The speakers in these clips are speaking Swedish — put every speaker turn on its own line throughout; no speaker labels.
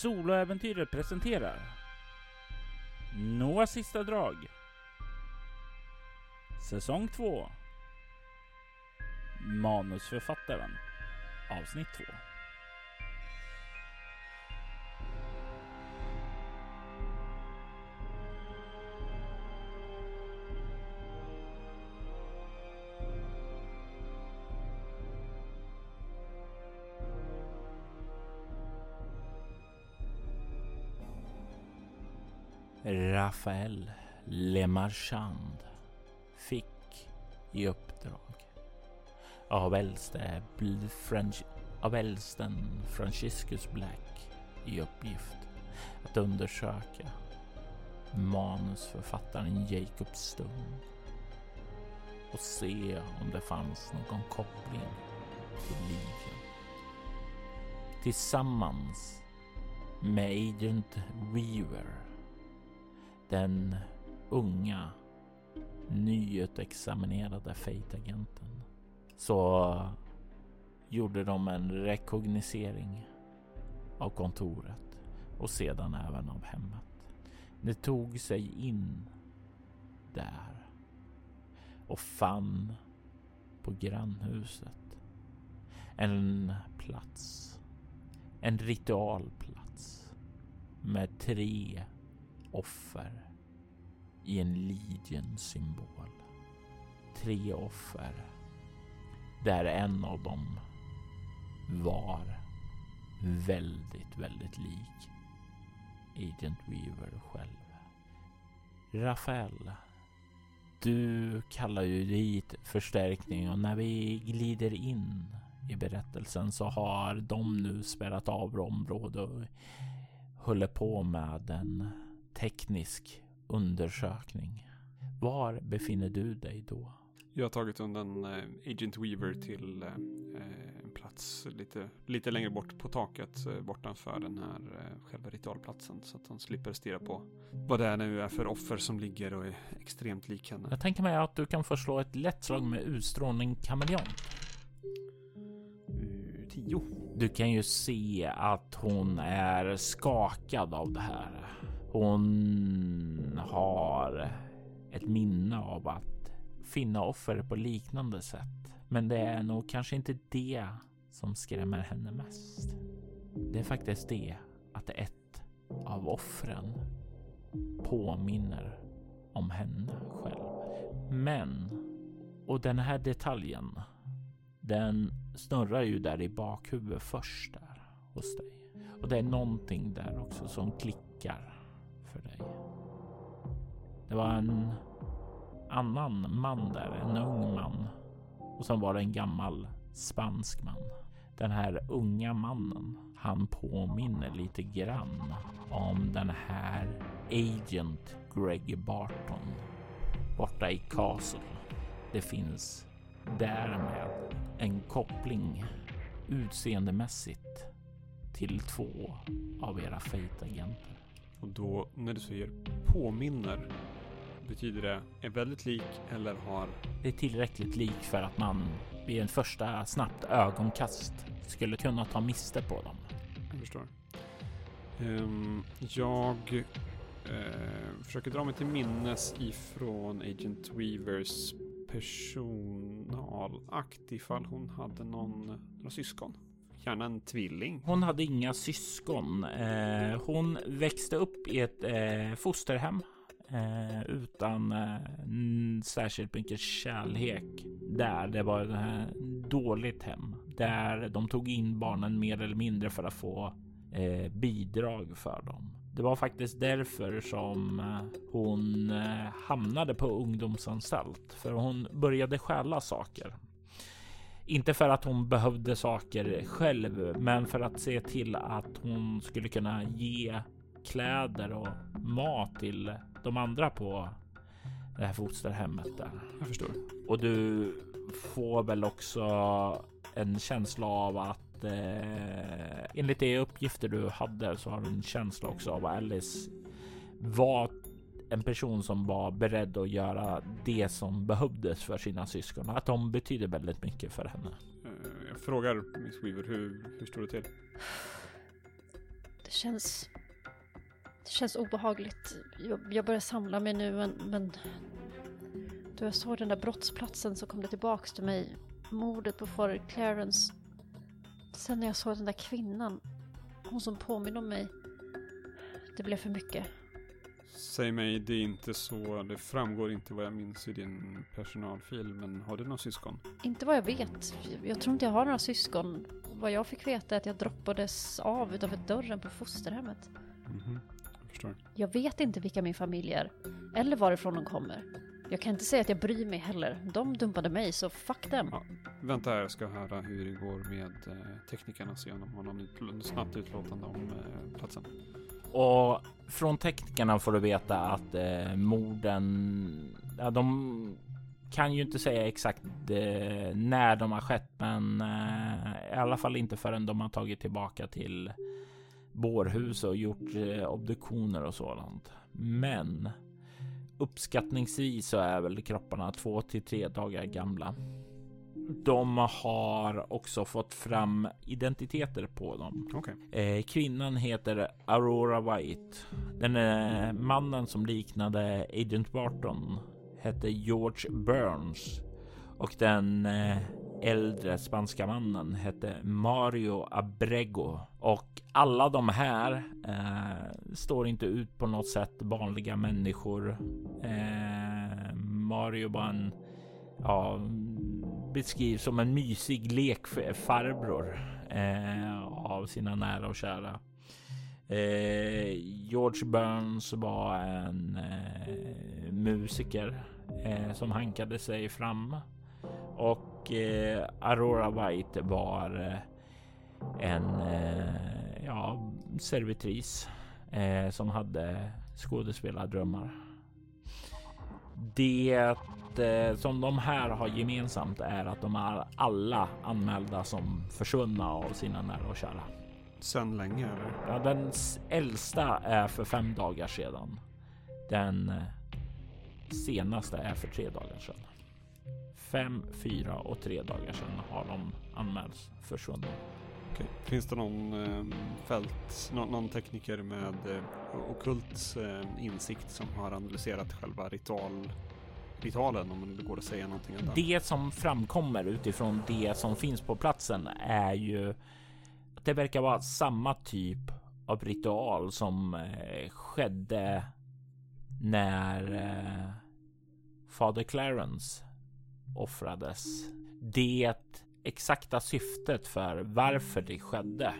Soloäventyret presenterar Noahs sista drag. Säsong 2 Manusförfattaren. Avsnitt 2 Rafael Lemarchand fick i uppdrag av äldste French, av äldsten Franciscus Black i uppgift att undersöka manusförfattaren Jacob Stone och se om det fanns någon koppling till Legion. Tillsammans med Agent Weaver den unga nyutexaminerade Fate-agenten så gjorde de en rekognosering av kontoret och sedan även av hemmet. De tog sig in där och fann på grannhuset en plats, en ritualplats med tre offer i en Legion-symbol. Tre offer där en av dem var väldigt, väldigt lik Agent Weaver själv. Rafael, du kallar ju dit förstärkning och när vi glider in i berättelsen så har de nu spärrat av området och håller på med en teknisk undersökning. Var befinner du dig då?
Jag har tagit undan äh, Agent Weaver till äh, en plats lite, lite längre bort på taket äh, bortanför den här själva ritualplatsen så att han slipper stirra på vad det är nu är för offer som ligger och är extremt lik henne.
Jag tänker mig att du kan få slå ett lätt slag med utstrålning kameleont.
Tio.
Du kan ju se att hon är skakad av det här. Hon har ett minne av att finna offer på liknande sätt. Men det är nog kanske inte det som skrämmer henne mest. Det är faktiskt det att ett av offren påminner om henne själv. Men, och den här detaljen, den snurrar ju där i bakhuvudet först där hos dig. Och det är någonting där också som klickar för dig. Det var en annan man där, en ung man. Och som var en gammal spansk man. Den här unga mannen, han påminner lite grann om den här Agent Greg Barton borta i Castle. Det finns därmed en koppling utseendemässigt till två av era fejtagenter.
Och då när du säger påminner, betyder det är väldigt lik eller har?
Det är tillräckligt lik för att man vid en första snabbt ögonkast skulle kunna ta miste på dem.
Jag förstår. Um, jag uh, försöker dra mig till minnes ifrån Agent Weavers personalakt ifall hon hade någon, några syskon. Gärna en tvilling.
Hon hade inga syskon. Eh, hon växte upp i ett eh, fosterhem eh, utan eh, särskilt mycket kärlek. Där det var ett dåligt hem. Där de tog in barnen mer eller mindre för att få eh, bidrag för dem. Det var faktiskt därför som eh, hon eh, hamnade på ungdomsanstalt. För hon började stjäla saker. Inte för att hon behövde saker själv, men för att se till att hon skulle kunna ge kläder och mat till de andra på det här fosterhemmet där.
Jag förstår.
Och du får väl också en känsla av att eh, enligt de uppgifter du hade så har du en känsla också av att Alice var en person som var beredd att göra det som behövdes för sina syskon. Att de betyder väldigt mycket för henne.
Eh, jag frågar Miss Weaver, hur, hur står det till?
Det känns... Det känns obehagligt. Jag, jag börjar samla mig nu men, men... Då jag såg den där brottsplatsen så kom det tillbaks till mig. Mordet på far Clarence. Sen när jag såg den där kvinnan. Hon som påminner om mig. Det blev för mycket.
Säg mig, det är inte så, det framgår inte vad jag minns i din personalfil, men har du några syskon?
Inte vad jag vet. Jag tror inte jag har några syskon. Vad jag fick veta är att jag droppades av utanför dörren på fosterhemmet.
Mhm, jag förstår.
Jag vet inte vilka min familj är. Eller varifrån de kommer. Jag kan inte säga att jag bryr mig heller. De dumpade mig, så fuck dem.
Ja, vänta här, jag ska höra hur det går med eh, teknikerna, se om de har någon utl- snabbt utlåtande om eh, platsen.
Och från teknikerna får du veta att eh, morden, ja, de kan ju inte säga exakt eh, när de har skett, men eh, i alla fall inte förrän de har tagit tillbaka till bårhus och gjort eh, obduktioner och sådant. Men uppskattningsvis så är väl kropparna två till tre dagar gamla. De har också fått fram identiteter på dem.
Okej.
Eh, kvinnan heter Aurora White. Den eh, mannen som liknade Agent Barton hette George Burns och den eh, äldre spanska mannen hette Mario Abrego och alla de här eh, står inte ut på något sätt vanliga människor. Eh, Mario var en ja, beskrivs som en mysig lekfarbror eh, av sina nära och kära. Eh, George Burns var en eh, musiker eh, som hankade sig fram och eh, Aurora White var eh, en eh, ja, servitris eh, som hade skådespelardrömmar. Det eh, som de här har gemensamt är att de är alla anmälda som försvunna av sina nära och kära.
Sen länge eller?
Ja, den äldsta är för fem dagar sedan. Den eh, senaste är för tre dagar sedan. Fem, fyra och tre dagar sedan har de anmälts försvunna.
Okay. Finns det någon eh, fält, nå- någon tekniker med eh, okult eh, insikt som har analyserat själva ritual, ritualen om det går att säga någonting om den?
Det som framkommer utifrån det som finns på platsen är ju att det verkar vara samma typ av ritual som eh, skedde när eh, Fader Clarence offrades. Det exakta syftet för varför det skedde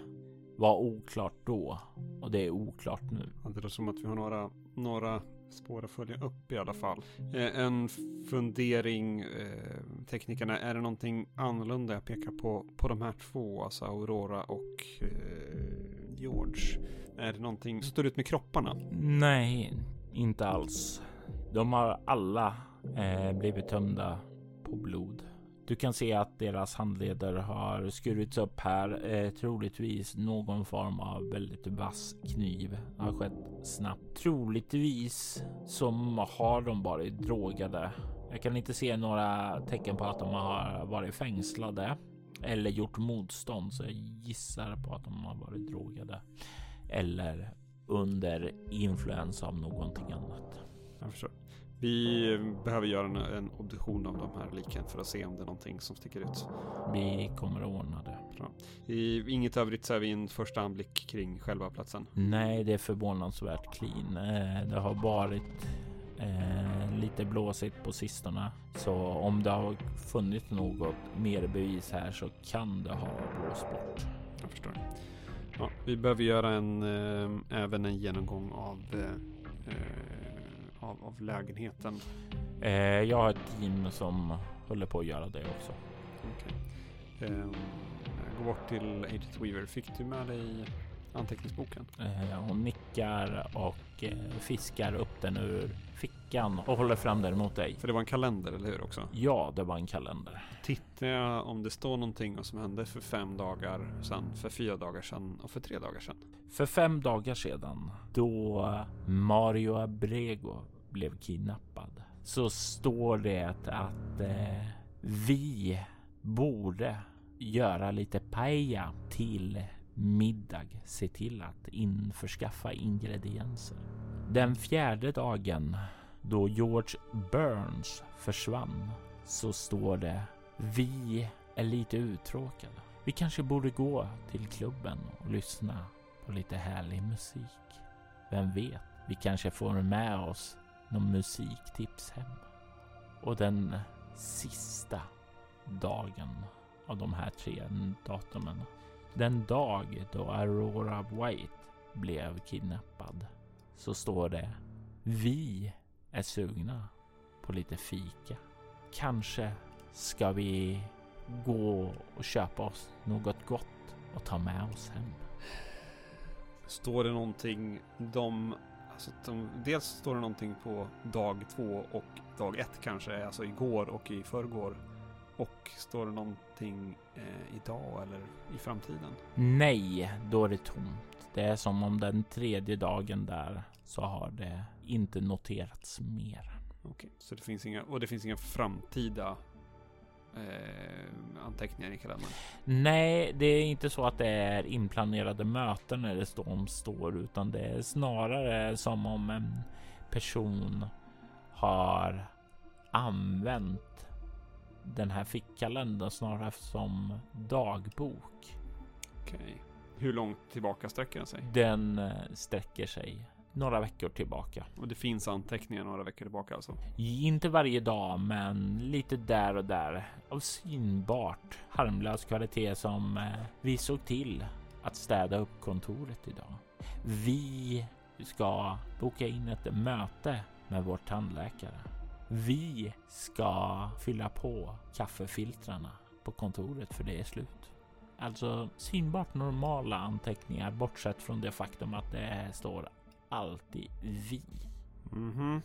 var oklart då och det är oklart nu.
Ja, Det låter som att vi har några, några spår att följa upp i alla fall. Eh, en fundering, eh, teknikerna, är det någonting annorlunda jag pekar på på de här två, alltså Aurora och eh, George? Är det någonting som står ut med kropparna?
Nej, inte alls. De har alla eh, blivit tömda på blod. Du kan se att deras handleder har skurits upp här. Eh, troligtvis någon form av väldigt vass kniv. Det har skett snabbt. Troligtvis som har de varit drogade. Jag kan inte se några tecken på att de har varit fängslade eller gjort motstånd, så jag gissar på att de har varit drogade eller under influens av någonting annat.
Jag förstår. Vi behöver göra en, en obduktion av de här liken för att se om det är någonting som sticker ut.
Vi kommer att ordna det.
I inget övrigt så är vi en första anblick kring själva platsen.
Nej, det är förvånansvärt clean. Eh, Det har varit eh, lite blåsigt på sistone, så om det har funnits något mer bevis här så kan det ha blåst bort.
Jag förstår. Ja, vi behöver göra en, eh, även en genomgång av, eh, eh, av, av lägenheten.
Eh, Jag har ett team som håller på att göra det också.
Ehm, jag går bort till Agent Weaver. Fick du med dig anteckningsboken?
Eh, Hon nickar och eh, fiskar upp den ur fickan och håller fram den mot dig.
För det var en kalender, eller hur också?
Ja, det var en kalender.
Tittar jag om det står någonting som hände för fem dagar sedan, för fyra dagar sedan och för tre dagar sedan.
För fem dagar sedan, då Mario Abrego blev kidnappad, så står det att eh, vi borde göra lite paella till middag se till att införskaffa ingredienser. Den fjärde dagen då George Burns försvann så står det Vi är lite uttråkade. Vi kanske borde gå till klubben och lyssna på lite härlig musik. Vem vet, vi kanske får med oss någon musiktips hem. Och den sista dagen av de här tre datumen. Den dag då Aurora White blev kidnappad så står det Vi är sugna på lite fika. Kanske ska vi gå och köpa oss något gott och ta med oss hem.
Står det någonting, de, alltså de, dels står det någonting på dag två och dag ett kanske, alltså igår och i förrgår. Och står det någonting eh, idag eller i framtiden?
Nej, då är det tomt. Det är som om den tredje dagen där så har det inte noterats mer.
Okej, så det finns inga, och det finns inga framtida eh, anteckningar i kalendern?
Nej, det är inte så att det är inplanerade möten står om står, utan det är snarare som om en person har använt den här fickkalendern snarare som dagbok.
Okej. Hur långt tillbaka sträcker den sig?
Den eh, sträcker sig några veckor tillbaka.
Och det finns anteckningar några veckor tillbaka alltså?
Inte varje dag, men lite där och där av synbart harmlös kvalitet som eh, vi såg till att städa upp kontoret idag. Vi ska boka in ett möte med vår tandläkare. Vi ska fylla på kaffefiltrarna på kontoret för det är slut. Alltså synbart normala anteckningar bortsett från det faktum att det står alltid vi.
Mhm.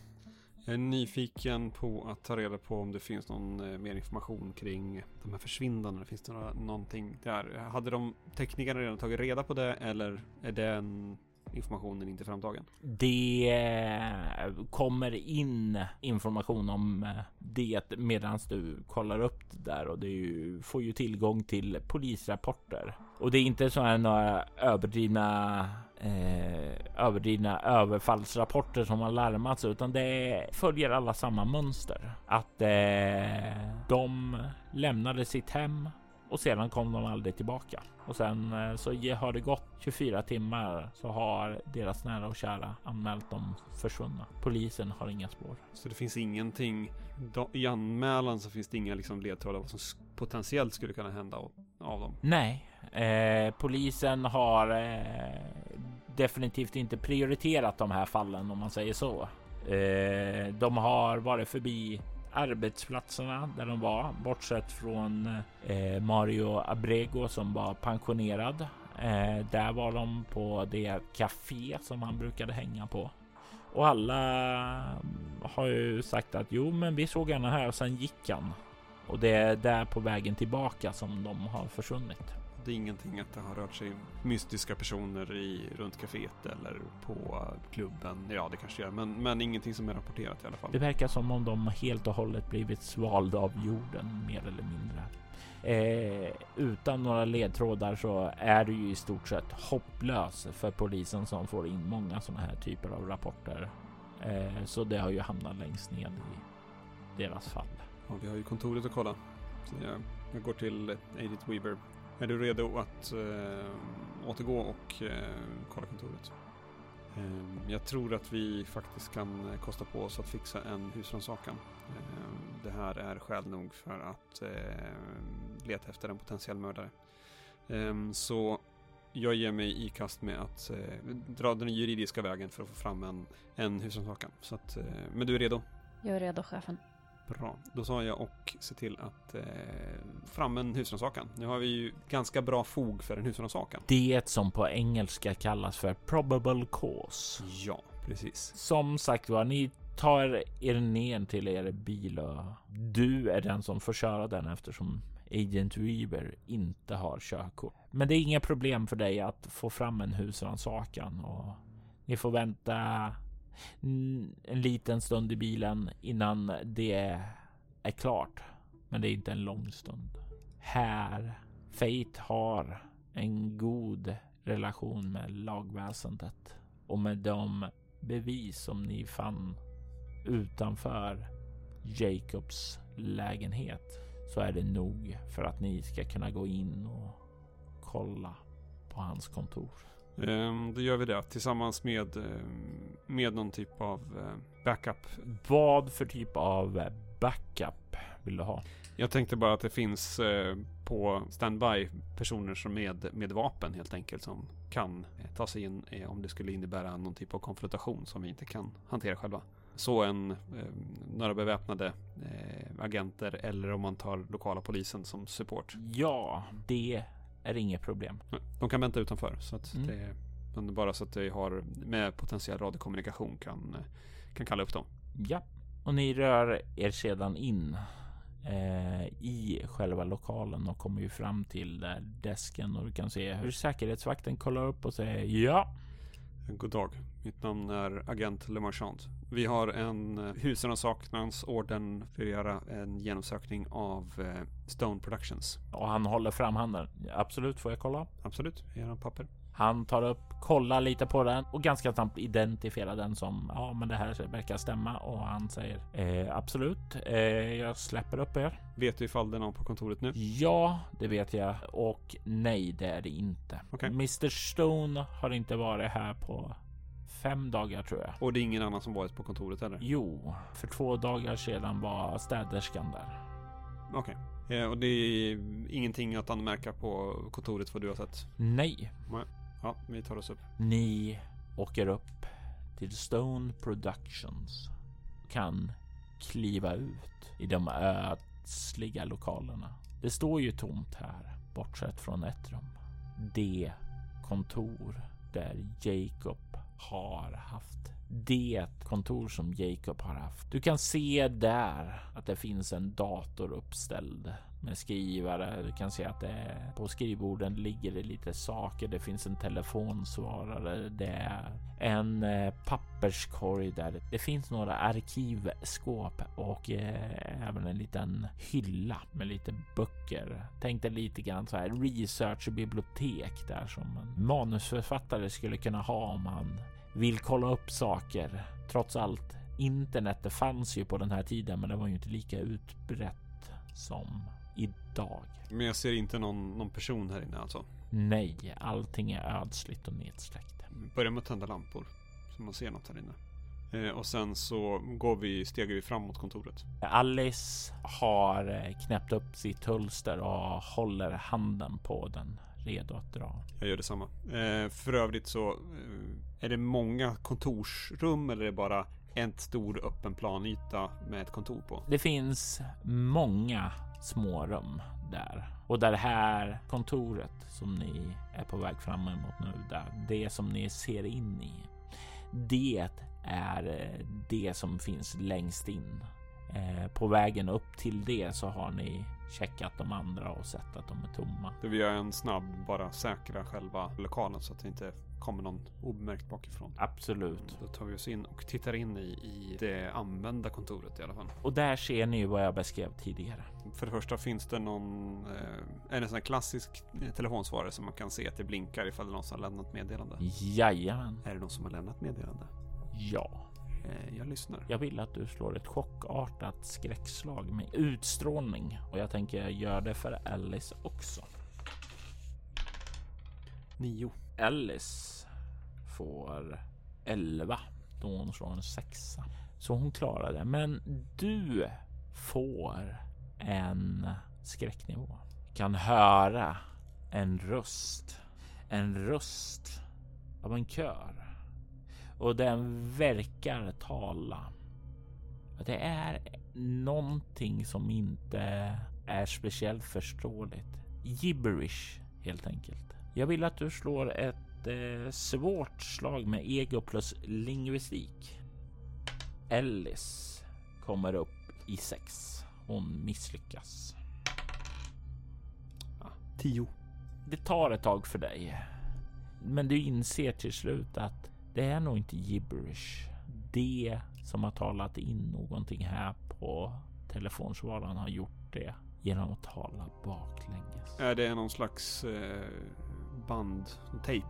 Jag är nyfiken på att ta reda på om det finns någon eh, mer information kring de här försvinnandena. Finns det några, någonting där? Hade de teknikerna redan tagit reda på det eller är den informationen inte framtagen?
Det eh, kommer in information om eh, det medan du kollar upp det där och du får ju tillgång till polisrapporter. Och det är inte så här några överdrivna eh, överdrivna överfallsrapporter som har larmats utan det följer alla samma mönster. Att eh, de lämnade sitt hem och sedan kom de aldrig tillbaka. Och sen eh, så har det gått 24 timmar så har deras nära och kära anmält dem försvunna. Polisen har inga spår.
Så det finns ingenting i anmälan så finns det inga liksom ledtrådar vad som potentiellt skulle kunna hända av dem?
Nej, eh, polisen har eh, definitivt inte prioriterat de här fallen om man säger så. Eh, de har varit förbi arbetsplatserna där de var, bortsett från eh, Mario Abrego som var pensionerad. Eh, där var de på det café som han brukade hänga på. Och alla mm, har ju sagt att jo, men vi såg henne här och sen gick han. Och det är där på vägen tillbaka som de har försvunnit.
Det är ingenting att det har rört sig mystiska personer i, runt kaféet eller på klubben. Ja, det kanske gör, men, men ingenting som är rapporterat i alla fall.
Det verkar som om de helt och hållet blivit svalda av jorden mer eller mindre. Eh, utan några ledtrådar så är det ju i stort sett hopplöst för polisen som får in många sådana här typer av rapporter. Eh, så det har ju hamnat längst ned i deras fall.
Ja, vi har ju kontoret att kolla. Så jag, jag går till Edith Weaver är du redo att äh, återgå och äh, kolla kontoret? Äh, jag tror att vi faktiskt kan kosta på oss att fixa en husrannsakan. det här är skäl nog för att leta efter en potentiell mördare. så jag ger mig i kast med att dra den juridiska vägen för att få fram en, en husrannsakan. Så att, men du är redo?
Jag är redo, chefen.
Bra, då sa jag och se till att eh, fram en husrannsakan. Nu har vi ju ganska bra fog för en husrannsakan.
Det som på engelska kallas för probable cause.
Ja, precis.
Som sagt var, ni tar er ner till er bil och du är den som får köra den eftersom Agent Weaver inte har körkort. Men det är inga problem för dig att få fram en husrannsakan och ni får vänta en liten stund i bilen innan det är klart. Men det är inte en lång stund. Här, Fate har en god relation med lagväsendet och med de bevis som ni fann utanför Jacobs lägenhet så är det nog för att ni ska kunna gå in och kolla på hans kontor.
Um, då gör vi det tillsammans med, um, med någon typ av uh, backup.
Vad för typ av backup vill du ha?
Jag tänkte bara att det finns på standby personer som med, med vapen helt enkelt som kan ta sig in om det skulle innebära någon typ av konfrontation som vi inte kan hantera själva. Så en, eh, några beväpnade eh, agenter eller om man tar lokala polisen som support.
Ja, det är inget problem.
De kan vänta utanför så att mm. det men bara så att vi har med potentiell radiokommunikation kan, kan kalla upp dem.
Ja, och ni rör er sedan in eh, i själva lokalen och kommer ju fram till där desken och du kan se hur säkerhetsvakten kollar upp och säger ja.
God dag. Mitt namn är agent Le Marchand. Vi har en eh, husrannsakningsorden för att göra en genomsökning av eh, Stone Productions.
Och han håller fram handen. Absolut, får jag kolla?
Absolut, jag papper.
Han tar upp, kollar lite på den och ganska snabbt identifierar den som ja, men det här verkar stämma och han säger eh, absolut. Eh, jag släpper upp er.
Vet du ifall det är någon på kontoret nu?
Ja, det vet jag och nej, det är det inte.
Okay.
Mr Stone har inte varit här på fem dagar tror jag.
Och det är ingen annan som varit på kontoret heller?
Jo, för två dagar sedan var städerskan där.
Okej. Okay. Eh, och det är ingenting att anmärka på kontoret vad du har sett?
Nej.
Ja, vi tar oss upp.
Ni åker upp till Stone Productions. Kan kliva ut i de ödsliga lokalerna. Det står ju tomt här, bortsett från ett rum. Det kontor där Jacob har haft. Det kontor som Jacob har haft. Du kan se där att det finns en dator uppställd med skrivare. Du kan se att det på skrivborden ligger det lite saker. Det finns en telefonsvarare. Det är en eh, papperskorg där. Det finns några arkivskåp och eh, även en liten hylla med lite böcker. Tänk dig lite grann så här researchbibliotek där som en manusförfattare skulle kunna ha om han vill kolla upp saker. Trots allt, internet det fanns ju på den här tiden, men det var ju inte lika utbrett som idag.
Men jag ser inte någon, någon person här inne alltså?
Nej, allting är ödsligt och nedsläckt.
Börja med att tända lampor så man ser något här inne. Eh, och sen så går vi, stegar vi fram mot kontoret.
Alice har eh, knäppt upp sitt hölster och håller handen på den redo att dra.
Jag gör detsamma. Eh, för övrigt så är det många kontorsrum eller är det bara en stor öppen planyta med ett kontor på?
Det finns många smårum där och där det här kontoret som ni är på väg fram emot nu, där det som ni ser in i. Det är eh, det som finns längst in. Eh, på vägen upp till det så har ni checkat de andra och sett att de är tomma.
Vi gör en snabb, bara säkra själva lokalen så att det inte kommer någon obemärkt bakifrån.
Absolut.
Då tar vi oss in och tittar in i, i det använda kontoret i alla fall.
Och där ser ni ju vad jag beskrev tidigare.
För det första finns det någon, eh, är det en sån här klassisk telefonsvarare som man kan se att det blinkar ifall det är någon som har lämnat meddelande?
Jajamän.
Är det någon som har lämnat meddelande?
Ja.
Eh, jag lyssnar.
Jag vill att du slår ett chockartat skräckslag med utstrålning och jag tänker göra det för Alice också.
Nio.
Alice får 11 då hon slår en sexa. Så hon klarar det. Men du får en skräcknivå. Kan höra en röst. En röst av en kör och den verkar tala. Det är någonting som inte är speciellt förståeligt. Gibberish helt enkelt. Jag vill att du slår ett eh, svårt slag med ego plus lingvistik. Ellis kommer upp i sex. Hon misslyckas.
Ja, tio.
Det tar ett tag för dig. Men du inser till slut att det är nog inte gibberish. Det som har talat in någonting här på telefonsvararen har gjort det genom att tala baklänges.
Är det någon slags eh, bandtejp.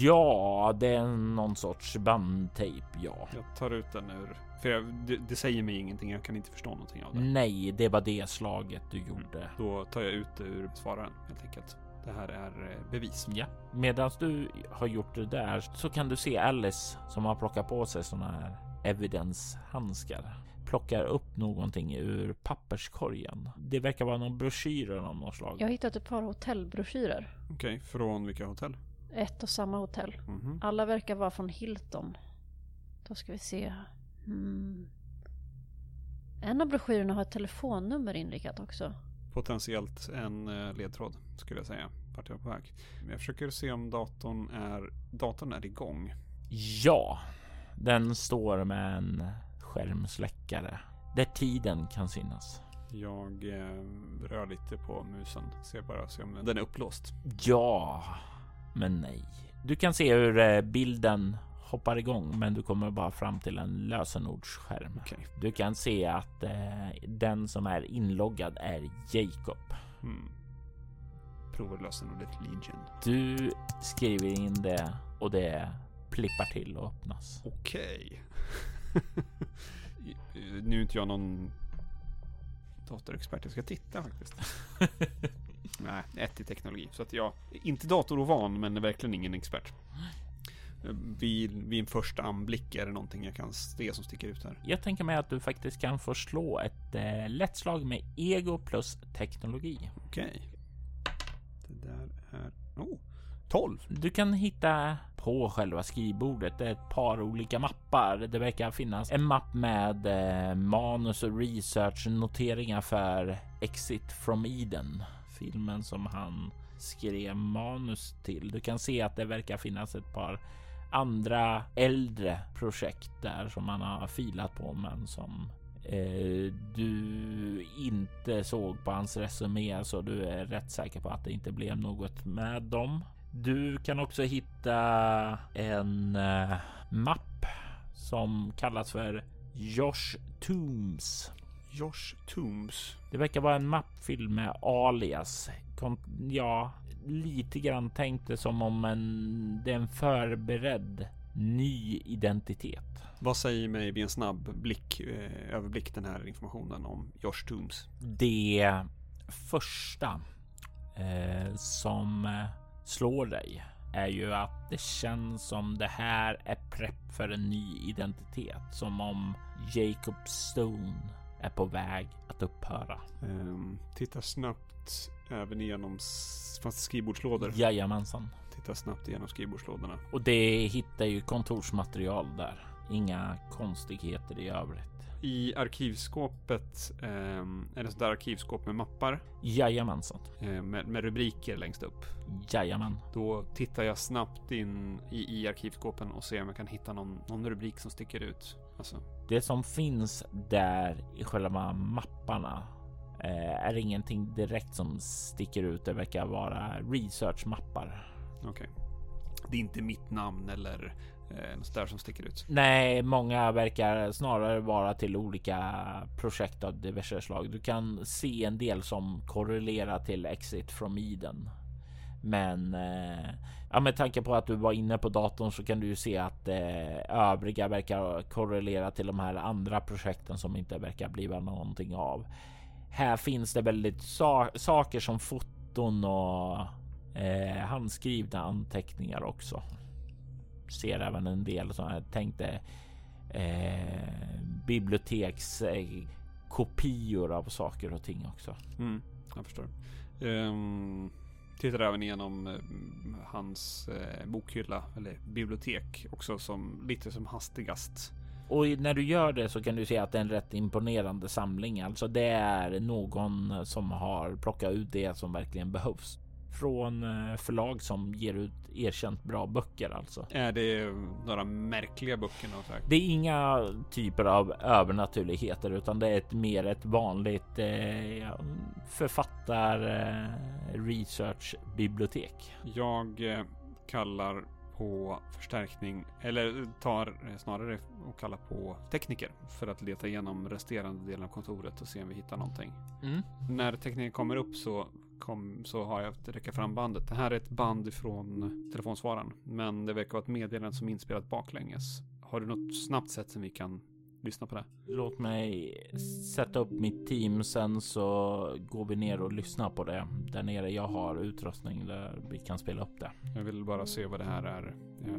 Ja, det är någon sorts bandtejp, ja.
Jag tar ut den ur... För jag, det, det, säger mig ingenting. Jag kan inte förstå någonting av det.
Nej, det var det slaget du gjorde.
Då tar jag ut det ur svararen helt enkelt. Det här är eh, bevis.
Ja, medan du har gjort det där så kan du se Alice som har plockat på sig sådana här evidenshandskar plockar upp någonting ur papperskorgen. Det verkar vara någon broschyr av något slag.
Jag har hittat ett par hotellbroschyrer.
Okej, okay, från vilka hotell?
Ett och samma hotell. Mm -hmm. Alla verkar vara från Hilton. Då ska vi se. Mm. En av broschyrerna har ett telefonnummer inrikat också.
Potentiellt en eh, ledtråd skulle jag säga. Vart jag på väg. Jag försöker se om datorn är, datorn är igång.
Ja, den står med en skärmsläckare där tiden kan synas.
Jag eh, rör lite på musen. Ser bara se om den är upplåst.
Ja, men nej. Du kan se hur eh, bilden hoppar igång, men du kommer bara fram till en lösenordsskärm. Okay. Du kan se att eh, den som är inloggad är Jacob. Hmm.
Provar lösenordet Legion.
Du skriver in det och det plippar till och öppnas.
Okej. nu är inte jag någon datorexpert. Jag ska titta faktiskt. Nej, ett i teknologi. Så att jag är inte datorovan, men verkligen ingen expert. Vid, vid en första anblick är det någonting jag kan se som sticker ut här.
Jag tänker mig att du faktiskt kan få slå ett eh, lätt slag med ego plus teknologi.
Okej. Det där är... Oh, 12.
Du kan hitta på själva skrivbordet ett par olika mappar. Det verkar finnas en mapp med eh, manus och research noteringar för Exit from Eden, filmen som han skrev manus till. Du kan se att det verkar finnas ett par andra äldre projekt där som man har filat på men som eh, du inte såg på hans resumé så du är rätt säker på att det inte blev något med dem. Du kan också hitta en uh, mapp som kallas för Josh Tooms.
Josh Tooms.
Det verkar vara en mapp fylld med alias. Kon ja, lite grann tänkt det som om en, det är en förberedd ny identitet.
Vad säger mig vid en snabb blick, eh, överblick den här informationen om Josh Tooms?
Det första eh, som slår dig är ju att det känns som det här är prepp för en ny identitet. Som om Jacob Stone är på väg att upphöra.
Um, titta snabbt även igenom fast skrivbordslådor.
Jajamensan.
Titta snabbt igenom skrivbordslådorna.
Och det hittar ju kontorsmaterial där. Inga konstigheter i övrigt.
I arkivskåpet eh, är det sådär arkivskåp med mappar.
Jajamensan.
Eh, med, med, rubriker längst upp.
Jajamän.
Då tittar jag snabbt in i, i arkivskåpen och ser om jag kan hitta någon, någon rubrik som sticker ut. Alltså.
Det som finns där i själva mapparna eh, är ingenting direkt som sticker ut. Det verkar vara researchmappar.
Okej. Okay. Det är inte mitt namn eller Eh, något där som sticker ut?
Nej, många verkar snarare vara till olika projekt av diverse slag. Du kan se en del som korrelerar till Exit from Eden. Men eh, ja, med tanke på att du var inne på datorn så kan du ju se att eh, övriga verkar korrelera till de här andra projekten som inte verkar bli någonting av. Här finns det väldigt sa saker som foton och eh, handskrivna anteckningar också ser även en del som jag tänkte eh, bibliotekskopior av saker och ting också.
Mm, jag förstår. Um, tittar även igenom uh, hans uh, bokhylla eller bibliotek också som lite som hastigast.
Och när du gör det så kan du se att det är en rätt imponerande samling. Alltså det är någon som har plockat ut det som verkligen behövs från eh, förlag som ger ut erkänt bra böcker alltså.
Är det några märkliga böcker?
Det är inga typer av övernaturligheter utan det är ett mer ett vanligt eh, författar eh, researchbibliotek.
Jag eh, kallar på förstärkning eller tar snarare och kallar på tekniker för att leta igenom resterande delen av kontoret och se om vi hittar någonting. Mm. När tekniken kommer upp så kom, så har jag att räcka fram bandet. Det här är ett band från telefonsvararen. Men det verkar vara ett meddelande som är inspelat baklänges. Har du något snabbt sätt som vi kan lyssna på det?
Låt mig sätta upp mitt team. Sen så går vi ner och lyssnar på det där nere. Jag har utrustning där vi kan spela upp det.
Jag vill bara se vad det här är. Eh,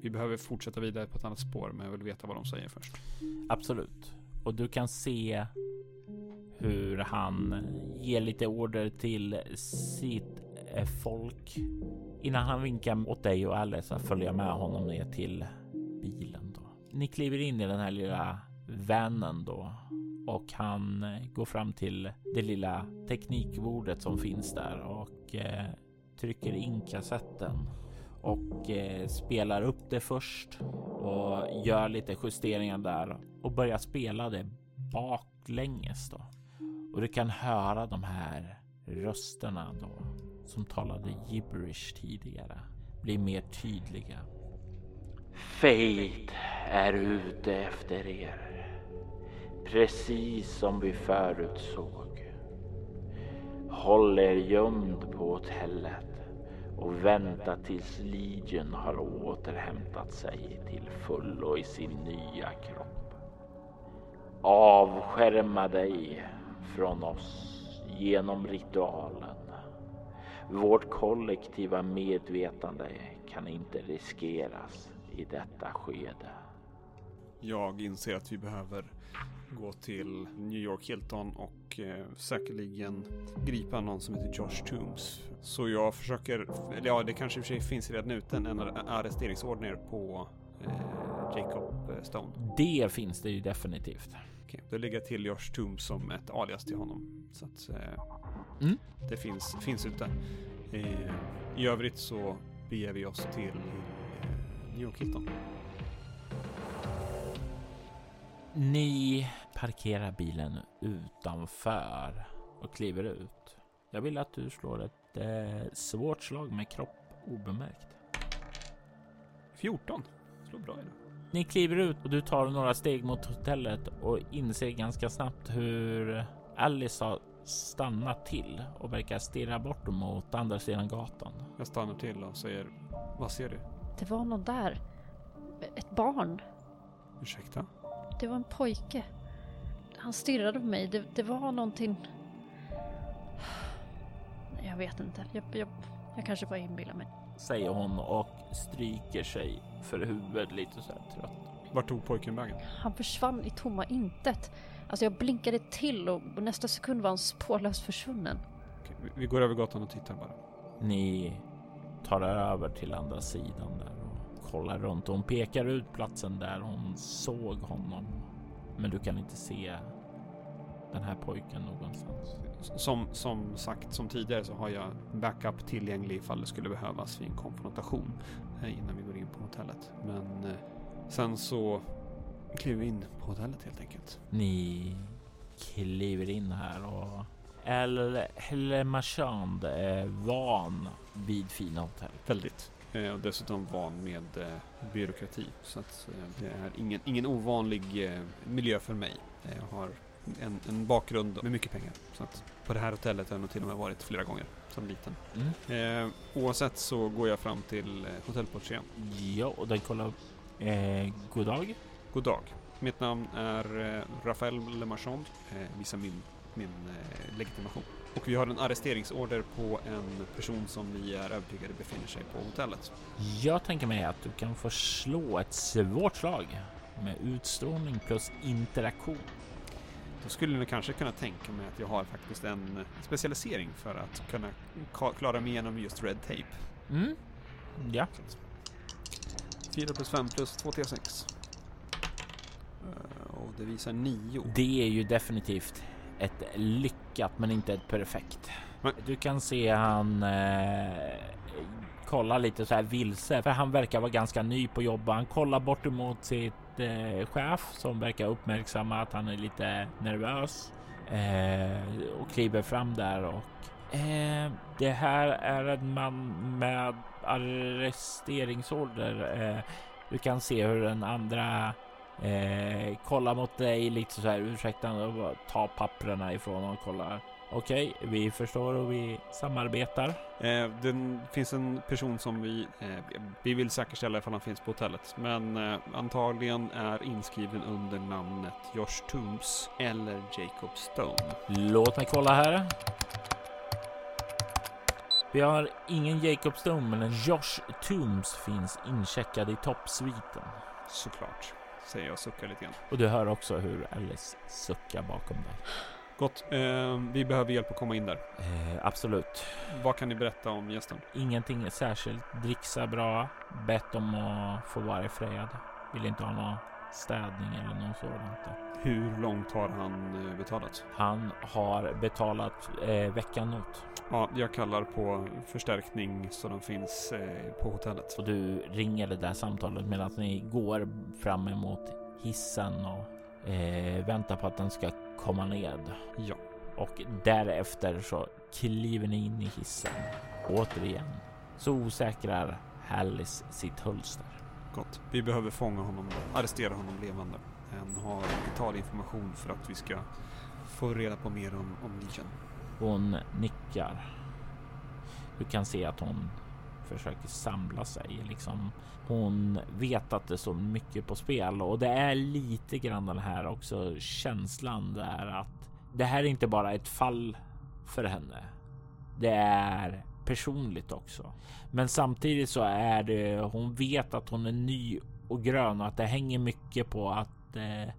vi behöver fortsätta vidare på ett annat spår, men jag vill veta vad de säger först.
Absolut. Och du kan se hur han ger lite order till sitt eh, folk innan han vinkar åt dig och Alice att följa med honom ner till bilen. Då. Ni kliver in i den här lilla vanen då och han eh, går fram till det lilla teknikbordet som finns där och eh, trycker in kassetten och eh, spelar upp det först och gör lite justeringar där och börjar spela det baklänges då. Och du kan höra de här rösterna då som talade gibberish tidigare bli mer tydliga. Fate är ute efter er. Precis som vi förutsåg. Håll er gömd på hotellet och vänta tills Legion har återhämtat sig till fullo i sin nya kropp. Avskärma dig från oss genom ritualen. Vårt kollektiva medvetande kan inte riskeras i detta skede.
Jag inser att vi behöver gå till New York Hilton och eh, säkerligen gripa någon som heter Josh Toombs. Så jag försöker, ja det kanske i och för sig finns redan ute en arresteringsorder på eh, Jacob eh, Stone.
Det finns det ju definitivt.
Okej, då lägger jag till Josh Toombs som ett alias till honom. Så att eh, mm. det finns, finns ute. Eh, I övrigt så beger vi oss till eh, New York Hilton.
Ni parkerar bilen utanför och kliver ut. Jag vill att du slår ett eh, svårt slag med kropp obemärkt.
14. Slår bra idag.
Ni kliver ut och du tar några steg mot hotellet och inser ganska snabbt hur Alice har stannat till och verkar stirra bort mot andra sidan gatan.
Jag stannar till och säger, vad ser du?
Det var någon där. Ett barn.
Ursäkta?
Det var en pojke. Han stirrade på mig. Det, det var någonting... Jag vet inte. Jag, jag, jag kanske bara inbillar mig.
Säger hon och stryker sig för huvudet lite så här trött.
Vart tog pojken vägen?
Han försvann i tomma intet. Alltså jag blinkade till och nästa sekund var han spårlöst försvunnen.
Okej, vi går över gatan och tittar bara.
Ni tar över till andra sidan där kollar runt och hon pekar ut platsen där hon såg honom. Men du kan inte se den här pojken någonstans.
Som, som sagt som tidigare så har jag backup tillgänglig ifall det skulle behövas vid en konfrontation eh, innan vi går in på hotellet. Men eh, sen så kliver vi in på hotellet helt enkelt.
Ni kliver in här och El Marchand är van vid fina hotell.
Väldigt. Eh, och dessutom van med byråkrati. Så att det är ingen, ingen ovanlig miljö för mig. Jag har en, en, bakgrund med mycket pengar. Så att på det här hotellet har jag nog till och med varit flera gånger som liten. Mm. Eh, oavsett så går jag fram till eh, hotellportieren.
Ja, och den kollar. Eh, god dag.
God dag. Mitt namn är eh, Raphael Lemarchand. Eh, visa min, min eh, legitimation. Och vi har en arresteringsorder på en person som vi är övertygade befinner sig på hotellet.
Jag tänker mig att du kan få slå ett svårt slag med utstrålning plus interaktion.
Då skulle ni kanske kunna tänka mig att jag har faktiskt en specialisering för att kunna klara mig igenom just Red Tape.
Mm. Ja.
4 plus 5 plus 2 T6. Eh, och det visar 9.
Det är ju definitivt ett lyckat men inte ett perfekt. Men. Du kan se han eh, kolla lite så här vilse för han verkar vara ganska ny på jobbet. Han kollar bort emot sitt eh, chef som verkar uppmärksamma att han är lite nervös eh, och kliver fram där och eh, det här är en man med arresteringsorder. Eh, du kan se hur den andra Eh, mot dig lite så här ursäkta och tar papperna ifrån och kollar. Okej, vi förstår och vi samarbetar.
Eh, det finns en person som vi, eh, vi vill säkerställa ifall han finns på hotellet. Men eh, antagligen är inskriven under namnet Josh Toombs eller Jacob Stone.
Låt mig kolla här. Vi har ingen Jacob Stone, men en Josh Toombs finns incheckad i toppsviten.
Såklart, säger jag och suckar lite grann.
Och du hör också hur Alice suckar bakom dig.
Gott, eh, vi behöver hjälp att komma in där.
Eh, absolut.
Vad kan ni berätta om gästen?
Ingenting särskilt. Dricksa bra. Bett om att få vara i fred. Vill inte ha någon städning eller något sådant.
Hur långt har han eh, betalat?
Han har betalat eh, veckan ut.
Ja, jag kallar på förstärkning så de finns eh, på hotellet.
Och du ringer det där samtalet medan ni går fram emot hissen och eh, väntar på att den ska komma ned.
Ja.
Och därefter så kliver ni in i hissen. Återigen så osäkrar Hallis sitt hölster.
Gott. Vi behöver fånga honom, arrestera honom levande. Han har vital information för att vi ska få reda på mer om, om Legion.
Hon nickar. Du kan se att hon försöker samla sig. Liksom. Hon vet att det står mycket på spel och det är lite grann den här också känslan där att det här är inte bara ett fall för henne. Det är personligt också. Men samtidigt så är det, hon vet att hon är ny och grön och att det hänger mycket på att eh,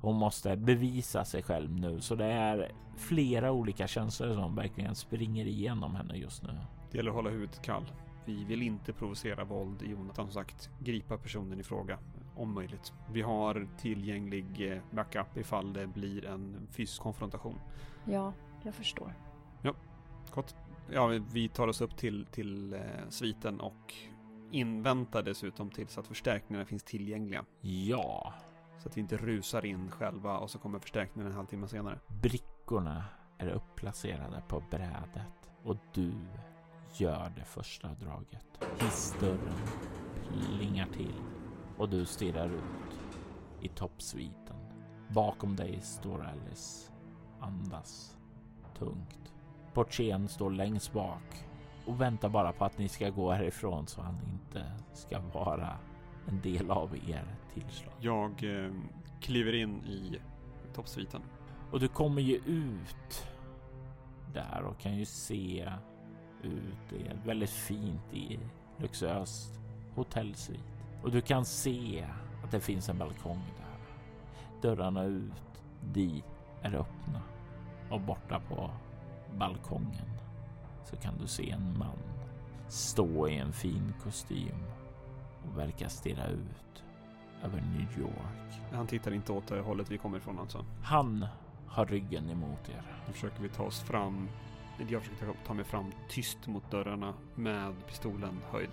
hon måste bevisa sig själv nu. Så det är flera olika känslor som verkligen springer igenom henne just nu.
Det gäller att hålla huvudet kall. Vi vill inte provocera våld i Jonathan, som sagt gripa personen i fråga om möjligt. Vi har tillgänglig eh, backup ifall det blir en fysisk konfrontation.
Ja, jag förstår.
Ja, gott. Ja, vi tar oss upp till, till eh, sviten och inväntar dessutom tills att förstärkningarna finns tillgängliga.
Ja,
Så att vi inte rusar in själva och så kommer förstärkningen en halvtimme senare.
brickorna är uppplacerade på brädet och du gör det första draget. Hissdörren plingar till och du stirrar ut i toppsviten. Bakom dig står Alice, andas tungt. Portieren står längst bak och väntar bara på att ni ska gå härifrån så han inte ska vara en del av er tillslag.
Jag eh, kliver in i toppsviten.
Och du kommer ju ut där och kan ju se ut. Det är väldigt fint i luxuöst hotellsvit. Och du kan se att det finns en balkong där. Dörrarna ut dit är öppna. Och borta på balkongen så kan du se en man stå i en fin kostym och verka stirra ut över New York.
Han tittar inte åt det hållet vi kommer ifrån alltså.
Han har ryggen emot er.
Nu försöker vi ta oss fram. Jag försöker ta- ta mig fram tyst mot dörrarna med pistolen höjd.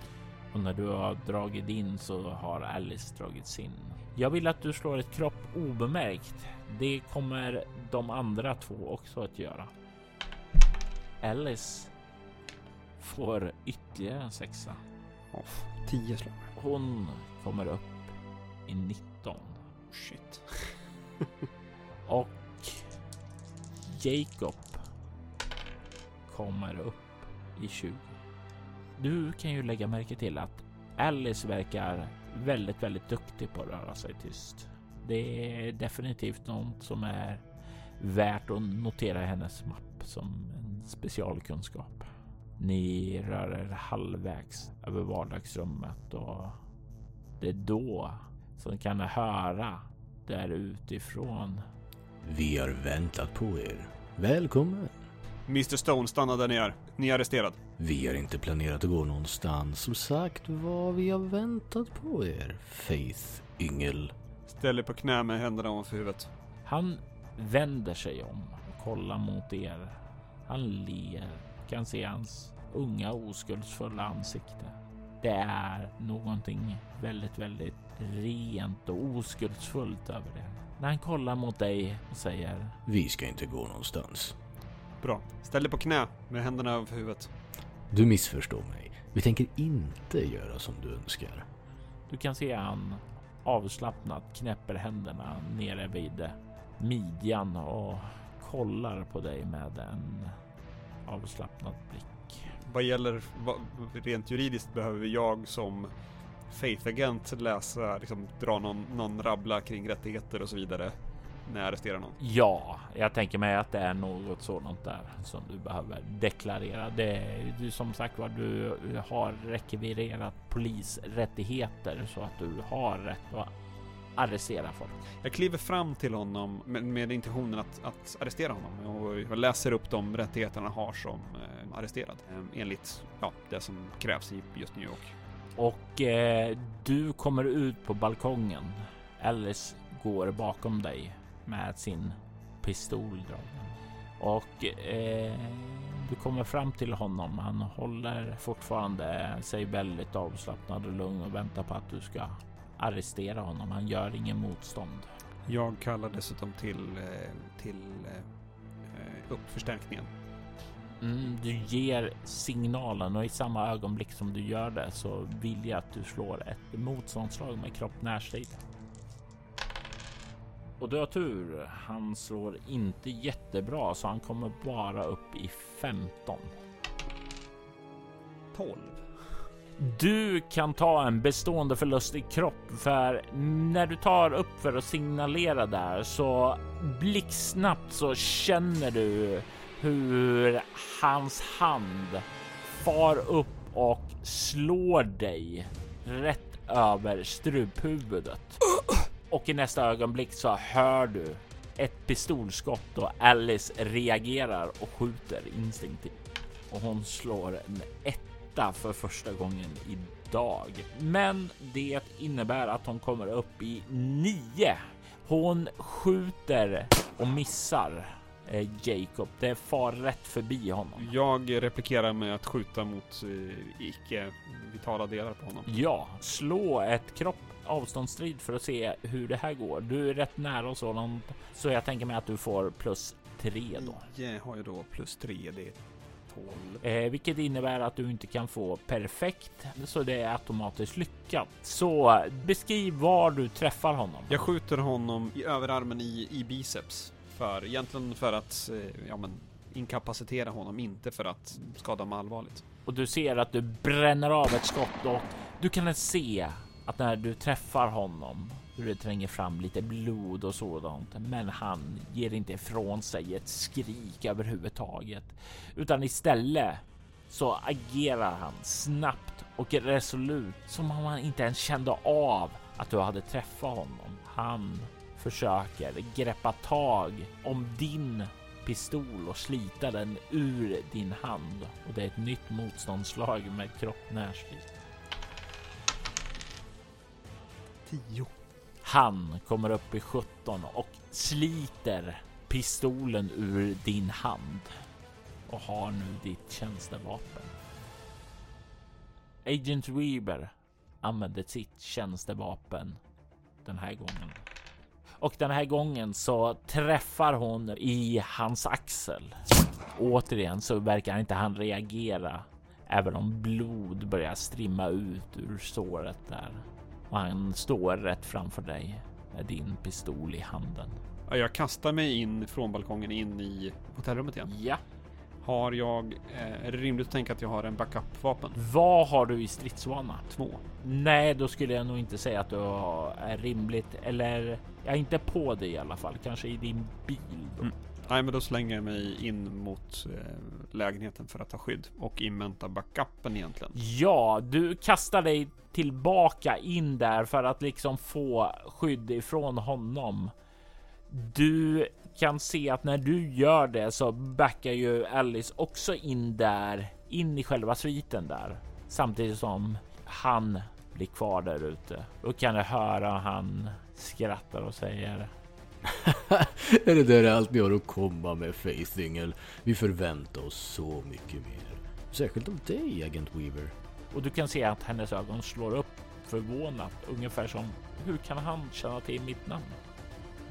Och när du har dragit in så har Alice dragit sin. Jag vill att du slår ett kropp obemärkt. Det kommer de andra två också att göra. Alice får ytterligare en sexa.
Off. Tio slag.
Hon kommer upp i 19
Shit.
och Jacob kommer upp i 20. Du kan ju lägga märke till att Alice verkar väldigt, väldigt duktig på att röra sig tyst. Det är definitivt något som är värt att notera i hennes mapp som en specialkunskap. Ni rör er halvvägs över vardagsrummet och det är då som kan höra där utifrån.
Vi har väntat på er. Välkommen.
Mr Stone, stanna där ni är. Ni är arresterad.
Vi har inte planerat att gå någonstans. Som sagt var, vi har väntat på er. Faith Yngel.
Ställ er på knä med händerna ovanför huvudet.
Han vänder sig om och kollar mot er. Han ler. Kan se hans unga oskuldsfulla ansikte. Det är någonting väldigt, väldigt rent och oskuldsfullt över det. När han kollar mot dig och säger
Vi ska inte gå någonstans.
Bra. Ställ er på knä med händerna över huvudet.
Du missförstår mig. Vi tänker inte göra som du önskar.
Du kan se han avslappnat knäpper händerna nere vid midjan och kollar på dig med en avslappnad blick.
Vad gäller vad, rent juridiskt behöver jag som Faith-agent läsa, liksom dra någon, någon rabbla kring rättigheter och så vidare när jag arresterar någon?
Ja, jag tänker mig att det är något sådant där som du behöver deklarera. Det är du som sagt var, du har rekvirerat polisrättigheter så att du har rätt att arrestera folk.
Jag kliver fram till honom med, med intentionen att, att arrestera honom och jag läser upp de rättigheterna han har som eh, arresterad eh, enligt ja, det som krävs i just New York.
Och eh, du kommer ut på balkongen. Alice går bakom dig med sin pistol dragen. Och eh, du kommer fram till honom. Han håller fortfarande sig väldigt avslappnad och lugn och väntar på att du ska arrestera honom. Han gör ingen motstånd.
Jag kallar dessutom till, eh, till eh, upp förstärkningen.
Mm, du ger signalen och i samma ögonblick som du gör det så vill jag att du slår ett motståndslag med kropp närstrid. Och du har tur. Han slår inte jättebra så han kommer bara upp i 15.
12.
Du kan ta en bestående förlust i kropp för när du tar upp för att signalera där så blixtsnabbt så känner du hur hans hand far upp och slår dig rätt över struphuvudet. Och i nästa ögonblick så hör du ett pistolskott och Alice reagerar och skjuter instinktivt. Och hon slår en etta för första gången idag. Men det innebär att hon kommer upp i nio. Hon skjuter och missar eh, Jacob. Det far rätt förbi honom.
Jag replikerar med att skjuta mot eh, icke vitala delar på honom.
Ja, slå ett kropp avståndsstrid för att se hur det här går. Du är rätt nära och sådant, så jag tänker mig att du får plus tre då.
Jag har ju då plus tre, det är 12.
Eh, vilket innebär att du inte kan få perfekt, så det är automatiskt lyckat. Så beskriv var du träffar honom.
Jag skjuter honom i överarmen i, i biceps. För, egentligen för att eh, ja, men, inkapacitera honom, inte för att skada honom allvarligt.
Och du ser att du bränner av ett skott och du kan se att när du träffar honom hur det tränger fram lite blod och sådant. Men han ger inte ifrån sig ett skrik överhuvudtaget, utan istället så agerar han snabbt och resolut som om han inte ens kände av att du hade träffat honom. Han försöker greppa tag om din pistol och slita den ur din hand och det är ett nytt motståndslag med kropp närstrid.
10.
Han kommer upp i 17 och sliter pistolen ur din hand och har nu ditt tjänstevapen. Agent Weber använder sitt tjänstevapen den här gången. Och den här gången så träffar hon i hans axel. Återigen så verkar inte han reagera, även om blod börjar strimma ut ur såret där och han står rätt framför dig med din pistol i handen.
Ja, jag kastar mig in från balkongen in i hotellrummet igen.
Ja.
Har jag, eh, är det rimligt att tänka att jag har en backup-vapen?
Vad har du i stridsvana?
Två.
Nej, då skulle jag nog inte säga att du är rimligt eller jag är inte på det i alla fall. Kanske i din bil.
Mm. Nej, men då slänger jag mig in mot eh, lägenheten för att ta skydd och invänta backupen egentligen.
Ja, du kastar dig tillbaka in där för att liksom få skydd ifrån honom. Du kan se att när du gör det så backar ju Alice också in där, in i själva sviten där. Samtidigt som han blir kvar där ute. Då kan du höra han skrattar och säger
är det där allt ni har att komma med, Faith Ingel? Vi förväntar oss så mycket mer. Särskilt av dig, Agent Weaver.
Och du kan se att hennes ögon slår upp förvånat, ungefär som hur kan han känna till mitt namn?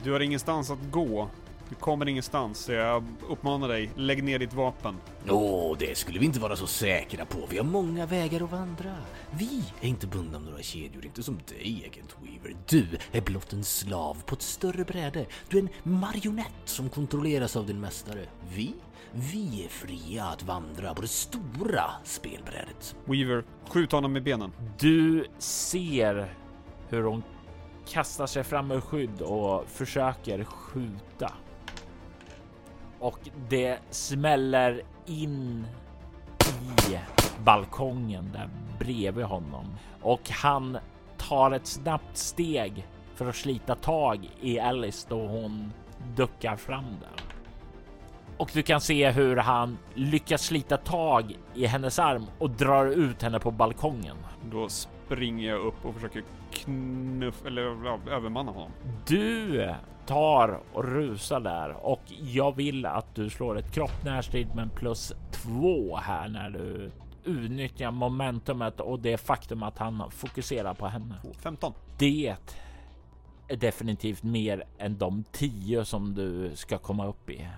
Du har ingenstans att gå Du kommer ingenstans. Jag uppmanar dig, lägg ner ditt vapen.
Åh, det skulle vi inte vara så säkra på. Vi har många vägar att vandra. Vi är inte bundna av några kedjor, inte som dig, Agent Weaver. Du är blott en slav på ett större bräde. Du är en marionett som kontrolleras av din mästare. Vi? Vi är fria att vandra på det stora spelbrädet.
Weaver, skjut honom med benen.
Du ser hur hon kastar sig fram ur skydd och försöker skjuta. Och det smäller in i balkongen där bredvid honom och han tar ett snabbt steg för att slita tag i Alice då hon duckar fram där. Och du kan se hur han lyckas slita tag i hennes arm och drar ut henne på balkongen.
Då springer jag upp och försöker knuff eller övermanna honom.
Du tar och rusar där och jag vill att du slår ett kropp närstrid med plus två här när du utnyttjar momentumet och det faktum att han fokuserar på henne.
15.
Det är definitivt mer än de 10 som du ska komma upp i.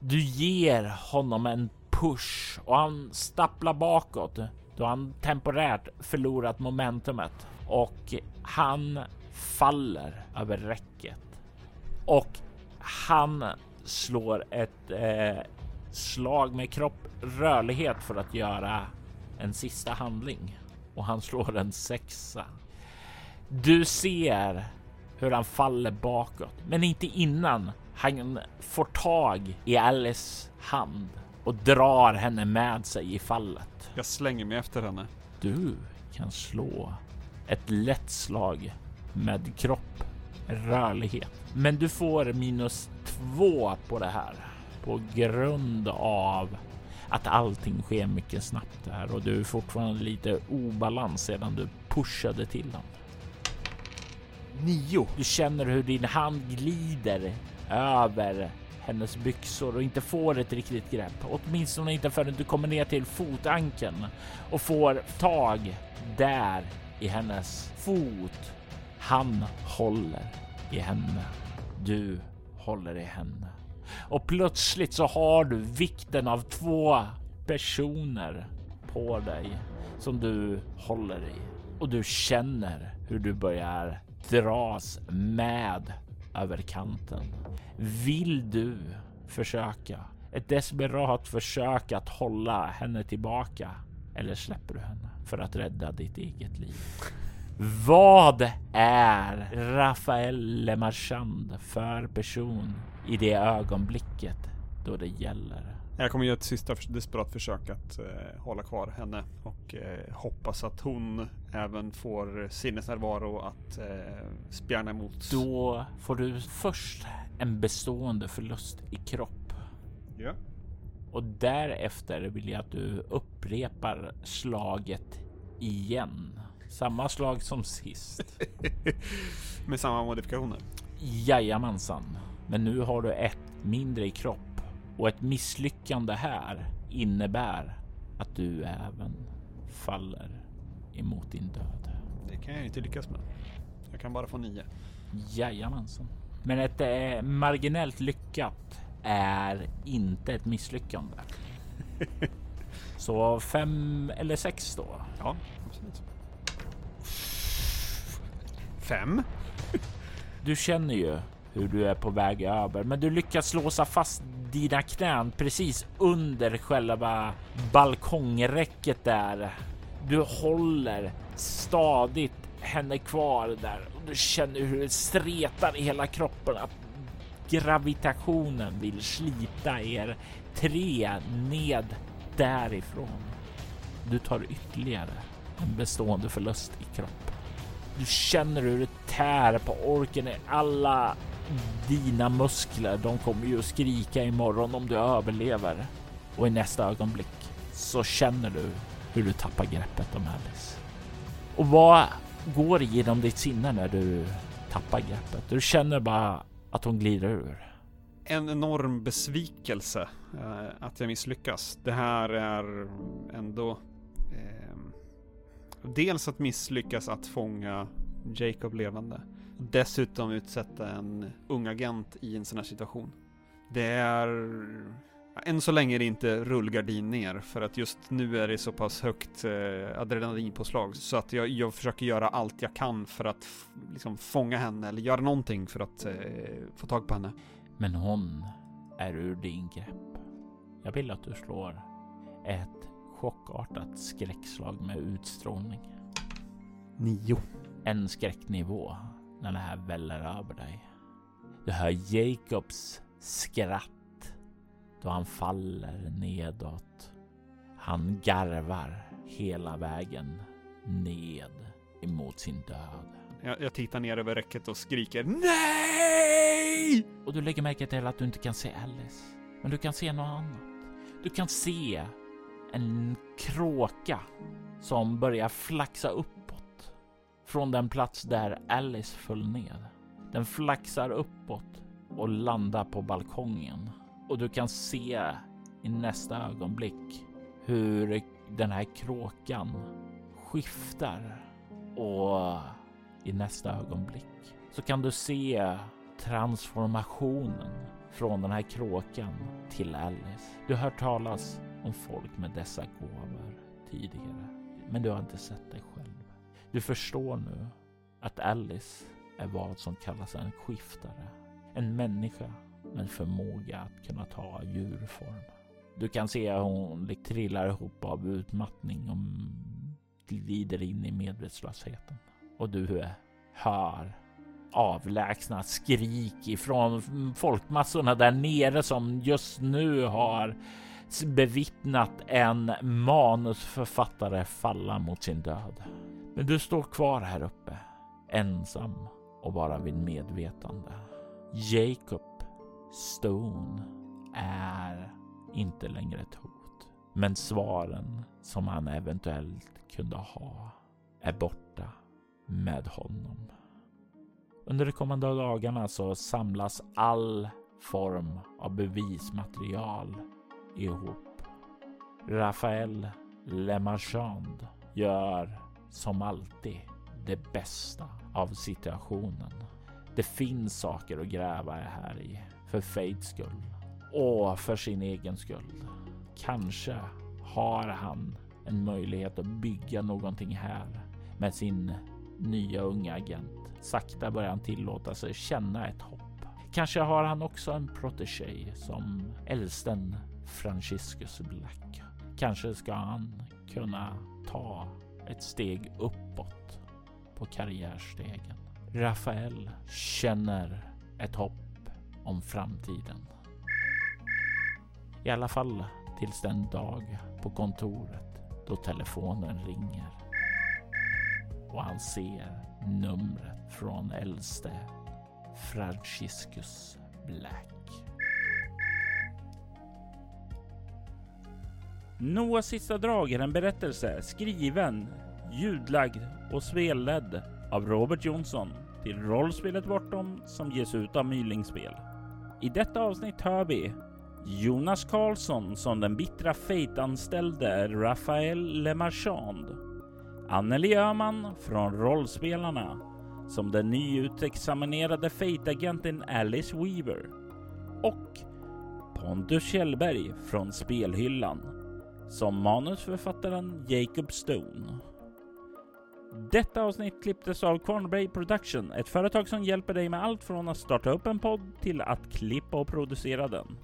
Du ger honom en push och han stapplar bakåt. Då han temporärt förlorat momentumet. Och han faller över räcket. Och han slår ett eh, slag med kropp rörlighet för att göra en sista handling. Och han slår en sexa. Du ser hur han faller bakåt, men inte innan han får tag i Alice hand och drar henne med sig i fallet.
Jag slänger mig efter henne.
Du kan slå ett lätt slag med kropp, rörlighet. Men du får minus två på det här på grund av att allting sker mycket snabbt här och du är fortfarande lite obalans sedan du pushade till honom.
Nio.
Du känner hur din hand glider över hennes byxor och inte får ett riktigt grepp. Åtminstone inte förrän du kommer ner till fotankeln och får tag där i hennes fot. Han håller i henne. Du håller i henne. Och plötsligt så har du vikten av två personer på dig som du håller i. Och du känner hur du börjar dras med över kanten. Vill du försöka ett desperat försök att hålla henne tillbaka eller släpper du henne för att rädda ditt eget liv? Vad är Rafael Lemarchand för person i det ögonblicket då det gäller?
Jag kommer göra ett sista desperat försök att eh, hålla kvar henne och eh, hoppas att hon även får sinnesnärvaro att eh, spjärna emot.
Då får du först en bestående förlust i kropp.
Ja.
Och därefter vill jag att du upprepar slaget igen. Samma slag som sist.
Med samma modifikationer.
Jajamensan. Men nu har du ett mindre i kropp och ett misslyckande här innebär att du även faller emot din död.
Det kan jag inte lyckas med. Jag kan bara få nio.
Jajamensan. Men ett eh, marginellt lyckat är inte ett misslyckande. Så fem eller sex då?
Ja, absolut. Fem.
Du känner ju hur du är på väg över, men du lyckas låsa fast dina knän precis under själva balkongräcket där. Du håller stadigt henne kvar där och du känner hur det stretar i hela kroppen att gravitationen vill slita er tre ned därifrån. Du tar ytterligare en bestående förlust i kroppen. Du känner hur det tär på orken i alla dina muskler. De kommer ju att skrika imorgon om du överlever. Och i nästa ögonblick så känner du hur du tappar greppet om Alice. Och vad går genom ditt sinne när du tappar greppet? Du känner bara att hon glider ur.
En enorm besvikelse eh, att jag misslyckas. Det här är ändå eh, dels att misslyckas att fånga Jacob levande. Dessutom utsätta en ung agent i en sån här situation. Det är... Än så länge är det inte rullgardin ner för att just nu är det så pass högt eh, adrenalinpåslag så att jag, jag försöker göra allt jag kan för att liksom fånga henne eller göra någonting för att eh, få tag på henne.
Men hon är ur din grepp. Jag vill att du slår ett chockartat skräckslag med utstrålning.
Nio.
En skräcknivå när det här väller över dig. Du hör Jacobs skratt då han faller nedåt. Han garvar hela vägen ned emot sin död.
Jag, jag tittar ner över räcket och skriker NEJ!
Och du lägger märke till att du inte kan se Alice. Men du kan se något annat. Du kan se en kråka som börjar flaxa uppåt från den plats där Alice föll ned. Den flaxar uppåt och landar på balkongen och du kan se i nästa ögonblick hur den här kråkan skiftar och i nästa ögonblick så kan du se transformationen från den här kråkan till Alice. Du har hört talas om folk med dessa gåvor tidigare, men du har inte sett dig själv. Du förstår nu att Alice är vad som kallas en skiftare. En människa med förmåga att kunna ta djurform. Du kan se hur hon trillar ihop av utmattning och glider in i medvetslösheten. Och du hör avlägsna skrik ifrån folkmassorna där nere som just nu har bevittnat en manusförfattare falla mot sin död. Men du står kvar här uppe, ensam och bara vid medvetande. Jacob Stone är inte längre ett hot. Men svaren som han eventuellt kunde ha är borta med honom. Under de kommande dagarna så samlas all form av bevismaterial ihop. Rafael Lemarchand gör som alltid det bästa av situationen. Det finns saker att gräva här i för Fates skull och för sin egen skull. Kanske har han en möjlighet att bygga någonting här med sin nya unga agent. Sakta börjar han tillåta sig känna ett hopp. Kanske har han också en protege som äldsten Franciscus Black. Kanske ska han kunna ta ett steg uppåt på karriärstegen. Rafael känner ett hopp om framtiden. I alla fall tills den dag på kontoret då telefonen ringer och han ser numret från äldste Franciscus Black.
Noahs sista drag är en berättelse skriven, ljudlagd och spelledd av Robert Jonsson till rollspelet Bortom som ges ut av Mylingspel. I detta avsnitt hör vi Jonas Karlsson som den bittra Fate-anställde Rafael Lemarchand. Anneli Öhman från Rollspelarna som den nyutexaminerade Fate-agenten Alice Weaver. Och Pontus Kjellberg från Spelhyllan som manusförfattaren Jacob Stone. Detta avsnitt klipptes av Cornbray Production, ett företag som hjälper dig med allt från att starta upp en podd till att klippa och producera den.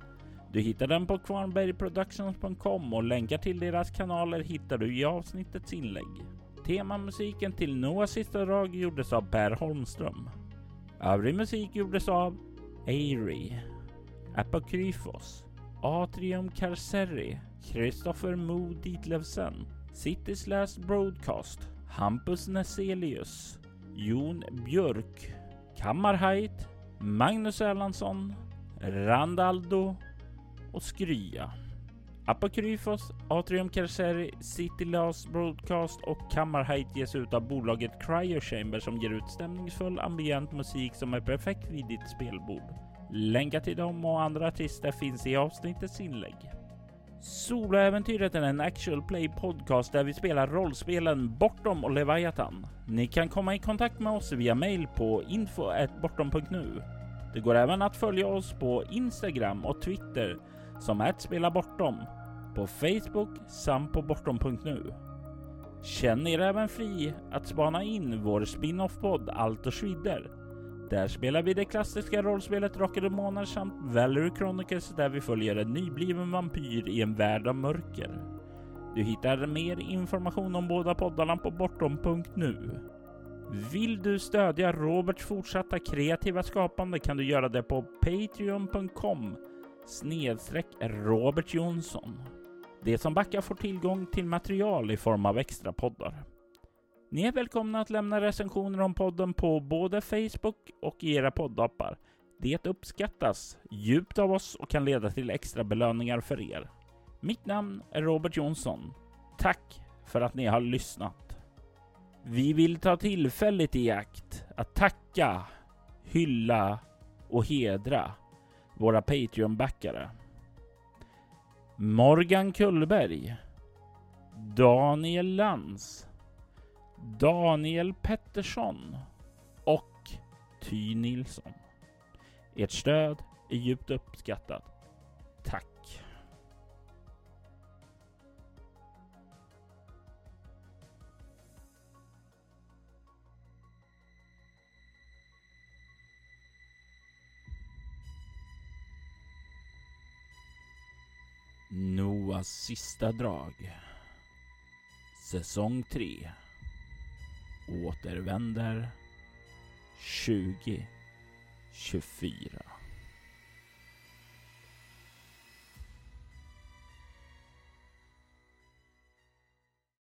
Du hittar den på kvarnbergproductions.com och länkar till deras kanaler hittar du i avsnittets inlägg. Temamusiken till Noahs sista drag gjordes av Per Holmström. Övrig musik gjordes av Airy, Apokryfos, Atrium Carceri, Kristoffer Mo Ditlevsen, Cities Last Broadcast, Hampus Neselius, Jon Björk, Kammarheit, Magnus Erlandsson, Randaldo och Skrya. Apokryfos, Atrium Carceri, City Last Broadcast och Kammarheit ges ut av bolaget Cryo Chamber som ger ut stämningsfull ambient musik som är perfekt vid ditt spelbord. Länkar till dem och andra artister finns i avsnittets inlägg. Soloäventyret är en actual play podcast där vi spelar rollspelen Bortom och Leviathan. Ni kan komma i kontakt med oss via mail på info.bortom.nu. Det går även att följa oss på Instagram och Twitter som att spela bortom, på Facebook samt på bortom.nu. Känn er även fri att spana in vår spin-off-podd Allt och Schwider. Där spelar vi det klassiska rollspelet Drakar och Demoner samt Valerie Chronicles där vi följer en nybliven vampyr i en värld av mörker. Du hittar mer information om båda poddarna på bortom.nu. Vill du stödja Roberts fortsatta kreativa skapande kan du göra det på patreon.com snedstreck Robert Jonsson. De som backar får tillgång till material i form av extra poddar. Ni är välkomna att lämna recensioner om podden på både Facebook och i era poddappar. Det uppskattas djupt av oss och kan leda till extra belöningar för er. Mitt namn är Robert Jonsson. Tack för att ni har lyssnat. Vi vill ta tillfället i akt att tacka, hylla och hedra våra Patreon-backare. Morgan Kullberg, Daniel Lantz, Daniel Pettersson och Ty Nilsson. Ert stöd är djupt uppskattat. Tack! Noahs sista drag. Säsong 3. Återvänder 2024.